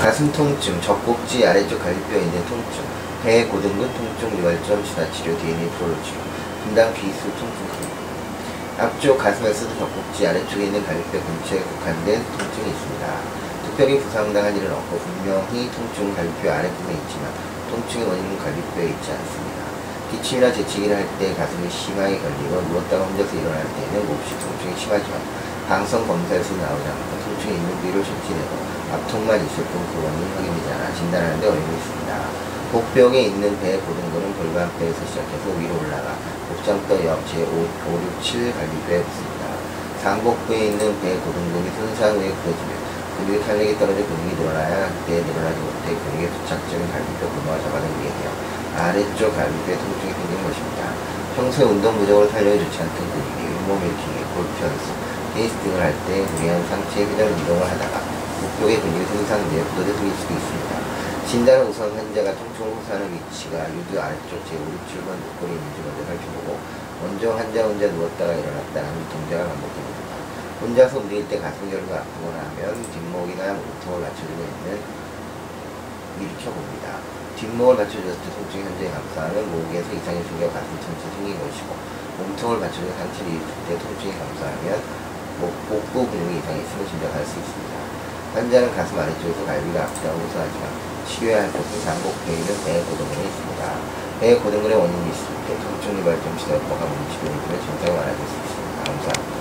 가슴 통증, 젖꼭지 아래쪽 갈비뼈에 있는 통증, 배 고등근 통증, 유발점 치사 치료, DNA 프로 치료, 분당 비수 통증. 앞쪽 가슴에서도 젖꼭지 아래쪽에 있는 갈비뼈 근처에 국한된 통증이 있습니다. 특별히 부상당한 일은 없고 분명히 통증은 갈비뼈 아래쪽에 있지만 통증의 원인은 갈비뼈에 있지 않습니다. 기침이나 재채기를 할 때 가슴이 심하게 걸리고 누웠다가 혼자서 일어날 때는 몹시 통증이 심하지만 방송 검사에서 나오지 않고 통증이 있는 부 위를 조치내고 압통만 있을 뿐 그 원인이 확인되지 않아 진단하는 데 어려움이 있습니다. 복벽에 있는 배 고등근은 골반뼈에서 시작해서 위로 올라가 복장뼈 옆 제5, 5, 6, 7 갈비뼈에 붙습니다. 상복부에 있는 배 고등근이 손상 후에 굳어지면 근육의 탄력이 떨어져 근육이 늘어나야 그때 늘어나지 못해 근육의 부착점인 갈비뼈 근모가 잡아당기게 되어 아래쪽 갈비뼈에 통증이 생기는 것입니다. 평소에 운동 부족으로 탄력이 좋지 않던 근육이 윗몸 일으키기, 골프 연습, 등을 할 때 무리한 상체 회전 운동을 하다가 목벽의 근육이 굳어져 생길 수도 있습니다. 진단은 우선 환자가 통증을 호소하는 위치가 유두 아래쪽 제5, 6, 7번 목골이 있는지 먼저 살펴보고 먼저 환자 혼자 누웠다가 일어났다는 동작을 반복해봅니다. 혼자서 움직일 때 가슴 결과 아프거나 하면 뒷목이나 몸통을 받쳐주고 있는 일으켜봅니다. 뒷목을 받쳐줬을 때 통증이 현재 감소하면 목에서 이상이 생겨 가슴 통증이 생긴 것이고 몸통을 받쳐준 상체를 일으킬 때 통증이 감소하면 목, 복부 근육이 이상이 있으면 짐작할 수 있습니다. 환자는 가슴 아래쪽에서 갈비가 아프다고 호소하지만 치료해야 할 곳은 장복부에 있는 배 고등근에 있습니다. 배 고등근의 원인이 있을 때 통증 유발점 문치료를 통해 증상을 알아볼 수 있습니다. 감사합니다.